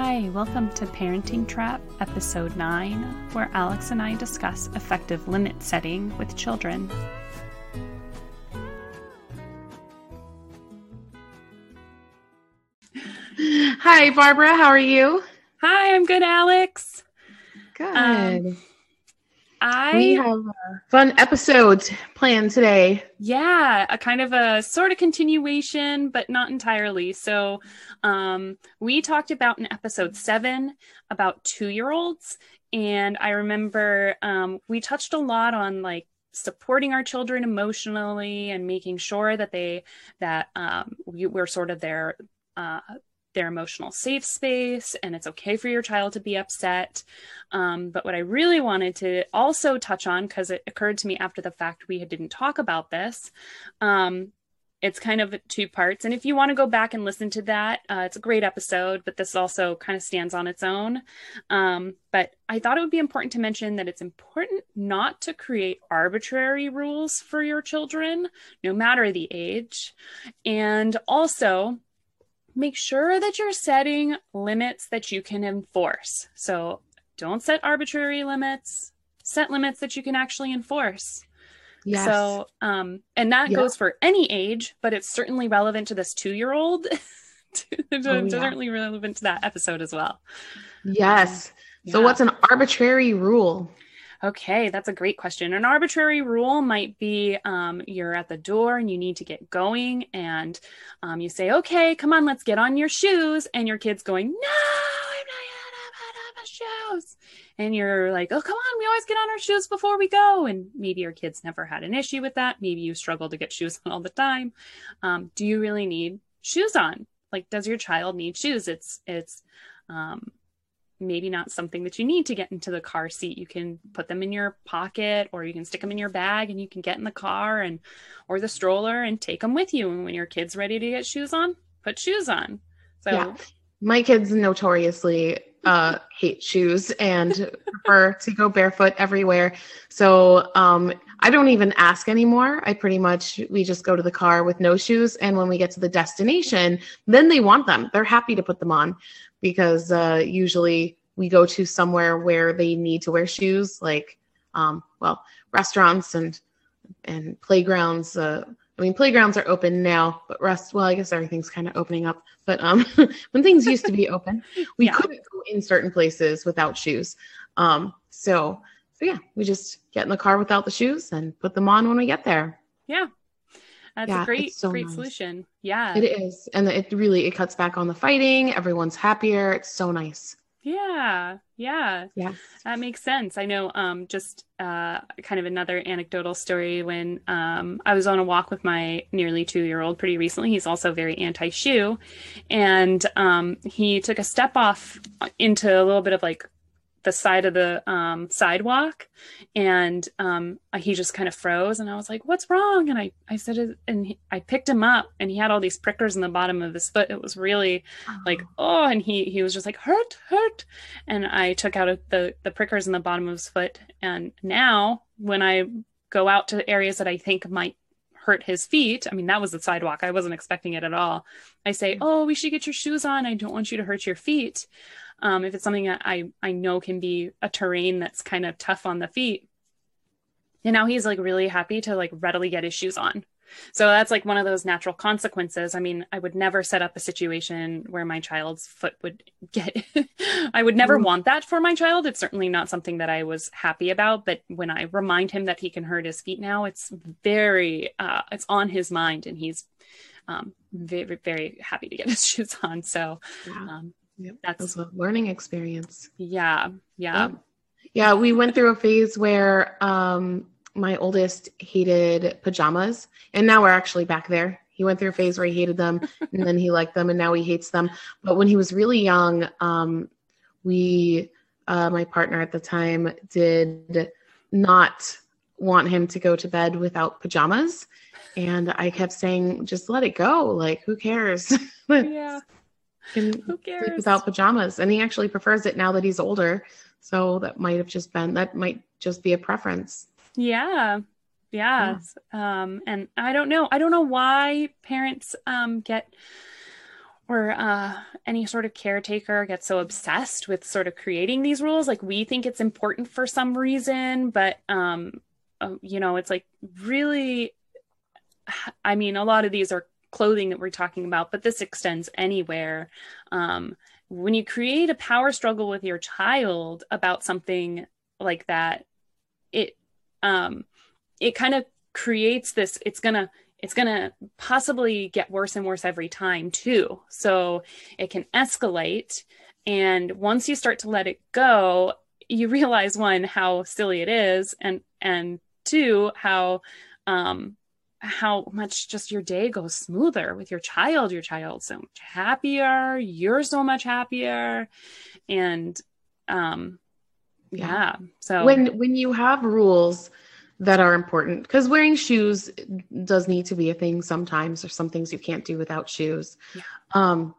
Hi, welcome to Parenting Trap, Episode 9, where Alex and I discuss effective limit setting with children. Hi, Barbara. How are you? Hi, I'm good, Alex. Good. Um, I we have fun episode planned today. Yeah, a kind of a sort of continuation, but not entirely. So, um, we talked about in episode seven about two year olds. And I remember um, we touched a lot on like supporting our children emotionally and making sure that they, that um, we, we're sort of their, uh, their emotional safe space and it's okay for your child to be upset. Um, but what I really wanted to also touch on, because it occurred to me after the fact we didn't talk about this, um, it's kind of two parts. And if you want to go back and listen to that, uh, it's a great episode, but this also kind of stands on its own. Um, but I thought it would be important to mention that it's important not to create arbitrary rules for your children, no matter the age. And also, make sure that you're setting limits that you can enforce. So don't set arbitrary limits, set limits that you can actually enforce. Yes. So, um, and that yeah. goes for any age, but it's certainly relevant to this two year old. oh, yeah. certainly relevant to that episode as well. Yes. Um, so, what's an arbitrary rule? Okay, that's a great question. An arbitrary rule might be um, you're at the door and you need to get going, and um, you say, "Okay, come on, let's get on your shoes," and your kid's going, "No, I'm not gonna shoes." And you're like, "Oh, come on, we always get on our shoes before we go." And maybe your kids never had an issue with that. Maybe you struggle to get shoes on all the time. Um, do you really need shoes on? Like, does your child need shoes? It's it's um, maybe not something that you need to get into the car seat. You can put them in your pocket or you can stick them in your bag and you can get in the car and or the stroller and take them with you. And when your kid's ready to get shoes on, put shoes on. So yeah. my kids notoriously uh, hate shoes and prefer to go barefoot everywhere. So um, I don't even ask anymore. I pretty much we just go to the car with no shoes, and when we get to the destination, then they want them. They're happy to put them on because uh, usually we go to somewhere where they need to wear shoes, like um, well, restaurants and and playgrounds. Uh, I mean, playgrounds are open now, but rest. Well, I guess everything's kind of opening up. But um, when things used to be open, we yeah. couldn't go in certain places without shoes. Um, so so yeah, we just get in the car without the shoes and put them on when we get there. Yeah, that's yeah, a great, so great nice. solution. Yeah. It is. And it really it cuts back on the fighting. Everyone's happier. It's so nice. Yeah. Yeah. Yeah. That makes sense. I know um just uh kind of another anecdotal story when um I was on a walk with my nearly 2-year-old pretty recently. He's also very anti-shoe and um he took a step off into a little bit of like the side of the um, sidewalk and um, he just kind of froze and i was like what's wrong? And i i said and he, i picked him up and he had all these prickers in the bottom of his foot. It was really oh. like oh. and he he was just like hurt hurt. And i took out the the prickers in the bottom of his foot. And now when i go out to areas that i think might hurt his feet. I mean, that was the sidewalk. I wasn't expecting it at all. I say, Oh, we should get your shoes on. I don't want you to hurt your feet um, if it's something that I I know can be a terrain that's kind of tough on the feet. And now he's like really happy to like readily get his shoes on. So that's like one of those natural consequences. I mean, I would never set up a situation where my child's foot would get, I would never mm. want that for my child. It's certainly not something that I was happy about. But when I remind him that he can hurt his feet now, it's very, uh, it's on his mind and he's um, very, very happy to get his shoes on. So um, Yep. That's a learning experience. Yeah. Yeah. Yeah. We went through a phase where um, my oldest hated pajamas, and now we're actually back there. He went through a phase where he hated them, and then he liked them, and now he hates them. But when he was really young, um, we, uh, my partner at the time, did not want him to go to bed without pajamas. And I kept saying, just let it go. Like, who cares? yeah can Who cares? sleep without pajamas. And he actually prefers it now that he's older. So that might have just been that might just be a preference. Yeah. Yeah. yeah. Um, and I don't know. I don't know why parents um get or uh, any sort of caretaker gets so obsessed with sort of creating these rules like we think it's important for some reason but um uh, you know it's like really i mean a lot of these are clothing that we're talking about but this extends anywhere um when you create a power struggle with your child about something like that it um it kind of creates this it's gonna it's to possibly get worse and worse every time too. So it can escalate and once you start to let it go you realize one how silly it is and and two how um how much just your day goes smoother with your child. Your child's so much happier. You're so much happier. And um yeah. So when when you have rules that are important because wearing shoes does need to be a thing sometimes. There's some things you can't do without shoes. Yeah. um,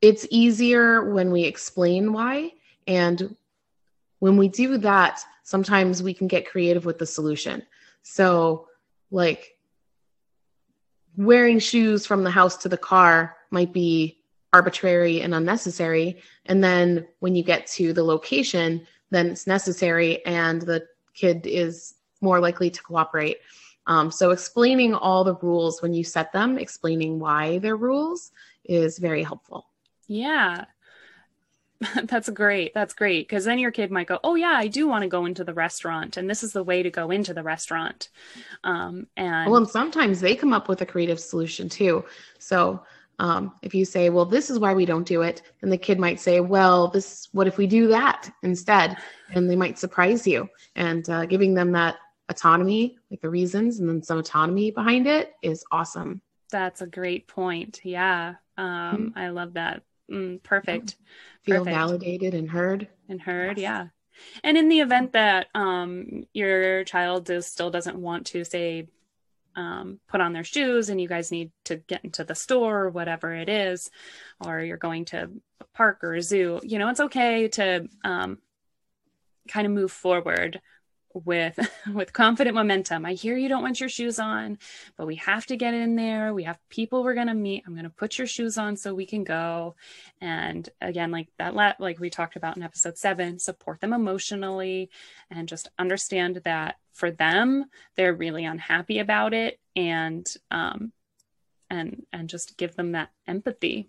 it's easier when we explain why and when we do that sometimes we can get creative with the solution. So like wearing shoes from the house to the car might be arbitrary and unnecessary and then when you get to the location then it's necessary and the kid is more likely to cooperate. Um, so explaining all the rules when you set them, explaining why they're rules is very helpful. Yeah. That's great. That's great. Because then your kid might go, Oh, yeah, I do want to go into the restaurant. And this is the way to go into the restaurant. Um, and well, and sometimes they come up with a creative solution too. So um, if you say, Well, this is why we don't do it, then the kid might say, Well, this, what if we do that instead? And they might surprise you and uh, giving them that autonomy, like the reasons, and then some autonomy behind it is awesome. That's a great point. Yeah. Um, mm-hmm. I love that. Mm, perfect. Feel perfect. validated and heard. And heard, yes. yeah. And in the event that um, your child is, still doesn't want to say um, put on their shoes and you guys need to get into the store or whatever it is, or you're going to a park or a zoo, you know, it's okay to um, kind of move forward with with confident momentum. I hear you don't want your shoes on but we have to get in there. We have people we're going to meet. I'm going to put your shoes on so we can go. And again like that like we talked about in episode 7 support them emotionally and just understand that for them they're really unhappy about it and um and and just give them that empathy.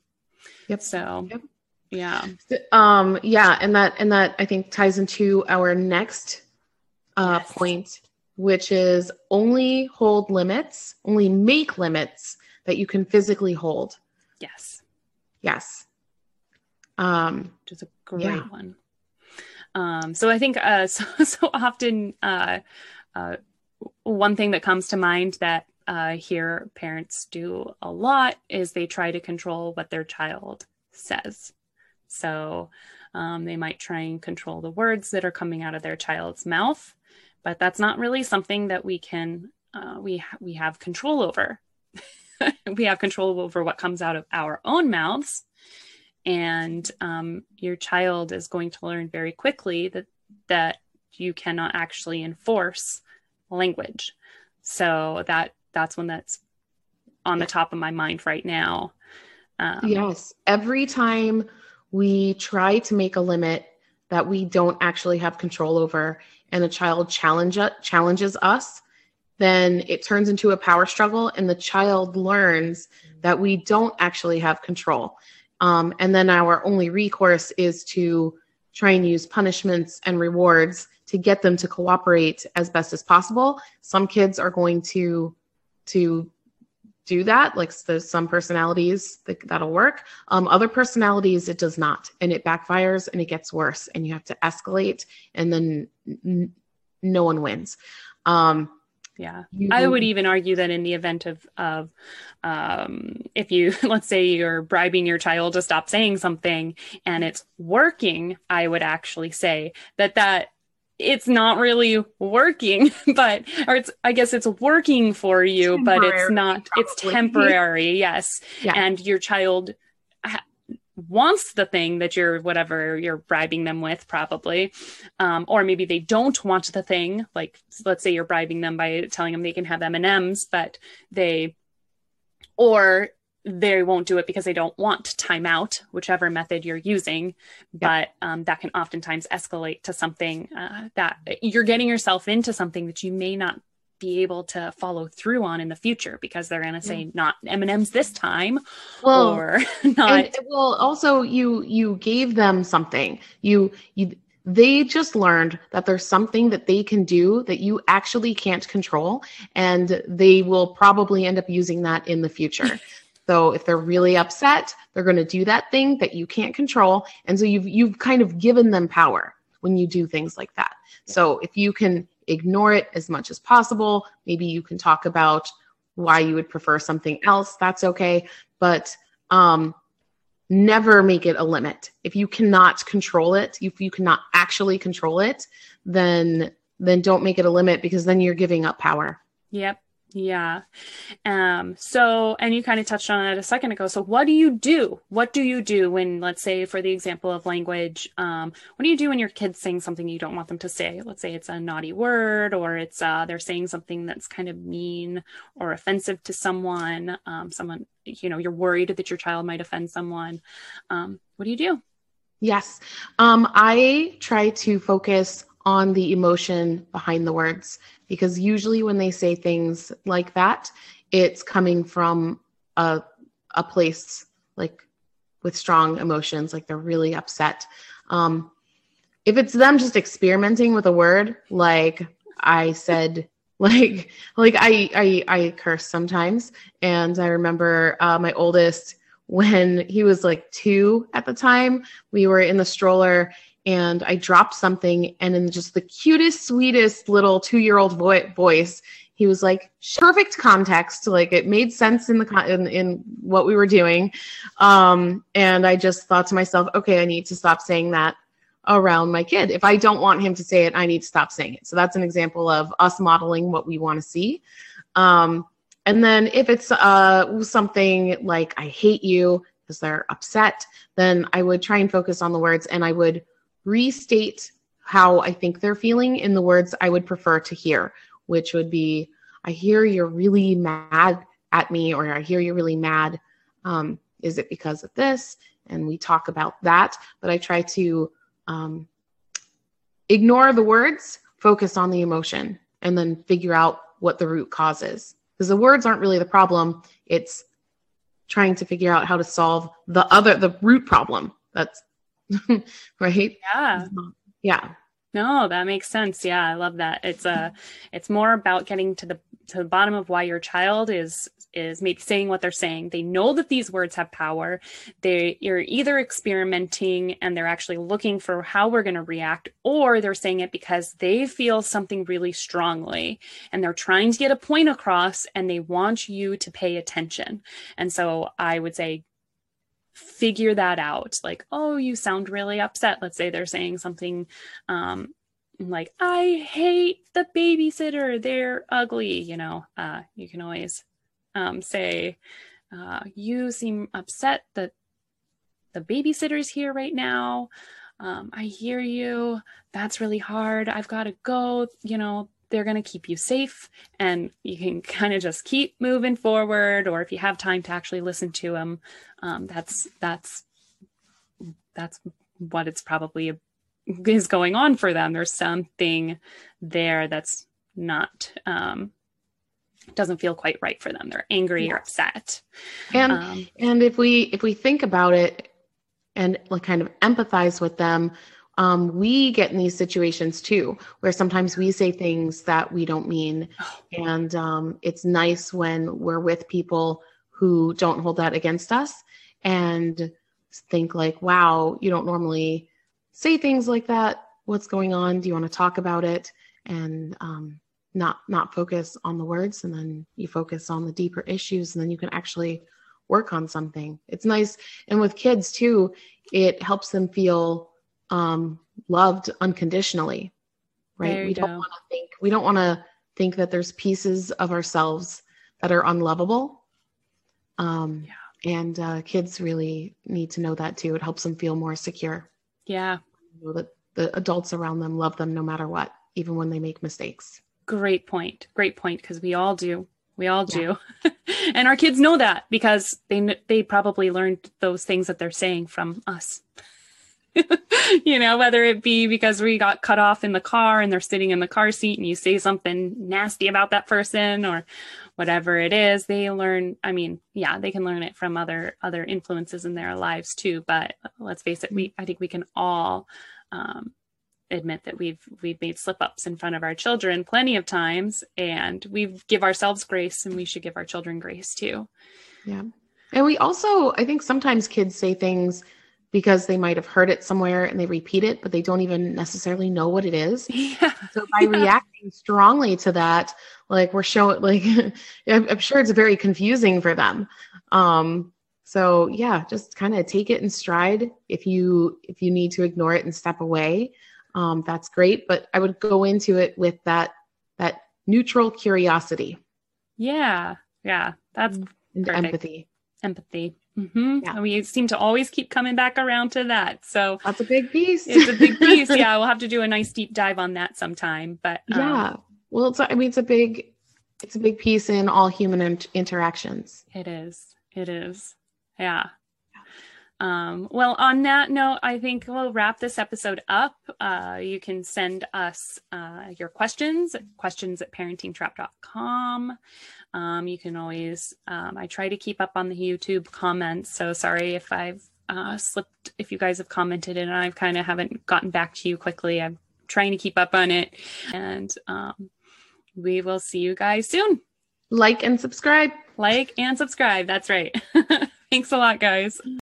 Yep. So yep. yeah. Um yeah and that and that i think ties into our next uh, yes. point, which is only hold limits, only make limits that you can physically hold. Yes. Yes. Um, which is a great yeah. one. Um, so I think uh, so, so often uh, uh, one thing that comes to mind that uh, here parents do a lot is they try to control what their child says. So um, they might try and control the words that are coming out of their child's mouth but that's not really something that we can uh, we ha- we have control over. we have control over what comes out of our own mouths, and um, your child is going to learn very quickly that that you cannot actually enforce language. So that that's one that's on the top of my mind right now. Um, yes, every time we try to make a limit that we don't actually have control over and a child challenge, challenges us, then it turns into a power struggle and the child learns that we don't actually have control. Um, and then our only recourse is to try and use punishments and rewards to get them to cooperate as best as possible. Some kids are going to to do that. Like there's some personalities that, that'll work. Um, other personalities, it does not, and it backfires and it gets worse, and you have to escalate, and then n- no one wins. Um, yeah, you, I would even argue that in the event of of um, if you let's say you're bribing your child to stop saying something and it's working, I would actually say that that it's not really working but or it's i guess it's working for you but it's not probably. it's temporary yes yeah. and your child ha- wants the thing that you're whatever you're bribing them with probably um, or maybe they don't want the thing like let's say you're bribing them by telling them they can have m&ms but they or they won't do it because they don't want timeout, whichever method you're using. But um, that can oftentimes escalate to something uh, that you're getting yourself into something that you may not be able to follow through on in the future because they're going to say yeah. not M&Ms this time well, or not and, well also you you gave them something you you they just learned that there's something that they can do that you actually can't control and they will probably end up using that in the future so if they're really upset they're going to do that thing that you can't control and so you've you've kind of given them power when you do things like that so if you can ignore it as much as possible. Maybe you can talk about why you would prefer something else. That's okay. But um, never make it a limit. If you cannot control it, if you cannot actually control it, then then don't make it a limit because then you're giving up power. Yep. Yeah. Um, so, and you kind of touched on it a second ago. So, what do you do? What do you do when, let's say, for the example of language, um, what do you do when your kid's saying something you don't want them to say? Let's say it's a naughty word or it's, uh, they're saying something that's kind of mean or offensive to someone, um, someone, you know, you're worried that your child might offend someone. Um, what do you do? Yes. Um, I try to focus on the emotion behind the words because usually when they say things like that, it's coming from a a place like with strong emotions, like they're really upset. Um, if it's them just experimenting with a word, like I said, like like I I, I curse sometimes, and I remember uh, my oldest when he was like two at the time. We were in the stroller and I dropped something, and in just the cutest, sweetest little two year old vo- voice, he was like, perfect context. Like it made sense in the con- in, in what we were doing. Um, and I just thought to myself, okay, I need to stop saying that around my kid. If I don't want him to say it, I need to stop saying it. So that's an example of us modeling what we want to see. Um, and then if it's uh, something like I hate you because they're upset, then I would try and focus on the words and I would restate how I think they're feeling in the words I would prefer to hear, which would be, I hear you're really mad at me, or I hear you're really mad. Um, is it because of this? And we talk about that, but I try to um, ignore the words, focus on the emotion, and then figure out what the root cause is. Because the words aren't really the problem, it's trying to figure out how to solve the other, the root problem. That's right? Yeah. Yeah. No, that makes sense. Yeah, I love that. It's a uh, it's more about getting to the to the bottom of why your child is is maybe saying what they're saying. They know that these words have power. They you're either experimenting and they're actually looking for how we're going to react or they're saying it because they feel something really strongly and they're trying to get a point across and they want you to pay attention. And so I would say figure that out. Like oh you sound really upset. Let's say they're saying something um like i hate the babysitter. They're ugly you know uh you can always um say uh you seem upset that the babysitter's here right now. Um i hear you. That's really hard. I've got to go you know they're going to keep you safe and you can kind of just keep moving forward or if you have time to actually listen to them um, that's that's that's what it's probably is going on for them. There's something there that's not um, doesn't feel quite right for them. They're angry yes. or upset. And um, and if we if we think about it and like kind of empathize with them um, we get in these situations too, where sometimes we say things that we don't mean. And um, it's nice when we're with people who don't hold that against us and think, like, wow, you don't normally say things like that. What's going on? Do you want to talk about it? And um, not not focus on the words and then you focus on the deeper issues and then you can actually work on something it's nice and with kids too it helps them feel um, loved unconditionally, right? We don't want to think we don't want to think that there's pieces of ourselves that are unlovable. Um, yeah. And uh, kids really need to know that too. It helps them feel more secure. Yeah. Know that the adults around them love them no matter what, even when they make mistakes. Great point. Great point. Because we all do We all do. and our kids know that because they they probably learned those things that they're saying from us. you know, whether it be because we got cut off in the car and they're sitting in the car seat and you say something nasty about that person or whatever it is, they learn, I mean, yeah, they can learn it from other other influences in their lives too, but let's face it, we I think we can all um, admit that we've we've made slip ups in front of our children plenty of times and we give ourselves grace and we should give our children grace too. Yeah. And we also I think sometimes kids say things because they might have heard it somewhere and they repeat it, but they don't even necessarily know what it is. Yeah. So by yeah. reacting strongly to that, like we're showing, like I'm sure it's very confusing for them. Um, so yeah, just kind of take it in stride. If you if you need to ignore it and step away, um, that's great. But I would go into it with that that neutral curiosity. Yeah, yeah, that's and empathy. Empathy. Mm-hmm. Yeah. we seem to always keep coming back around to that. So that's a big piece. it's a big piece. Yeah, we'll have to do a nice deep dive on that sometime. But um, yeah, well, it's I mean it's a big it's a big piece in all human in- interactions. It is. It is. Yeah. Um, well, on that note, I think we'll wrap this episode up. Uh, you can send us uh, your questions, questions at parentingtrap.com. Um, you can always, um, I try to keep up on the YouTube comments. So sorry if I've uh, slipped, if you guys have commented and I've kind of haven't gotten back to you quickly. I'm trying to keep up on it. And um, we will see you guys soon. Like and subscribe. Like and subscribe. That's right. Thanks a lot, guys.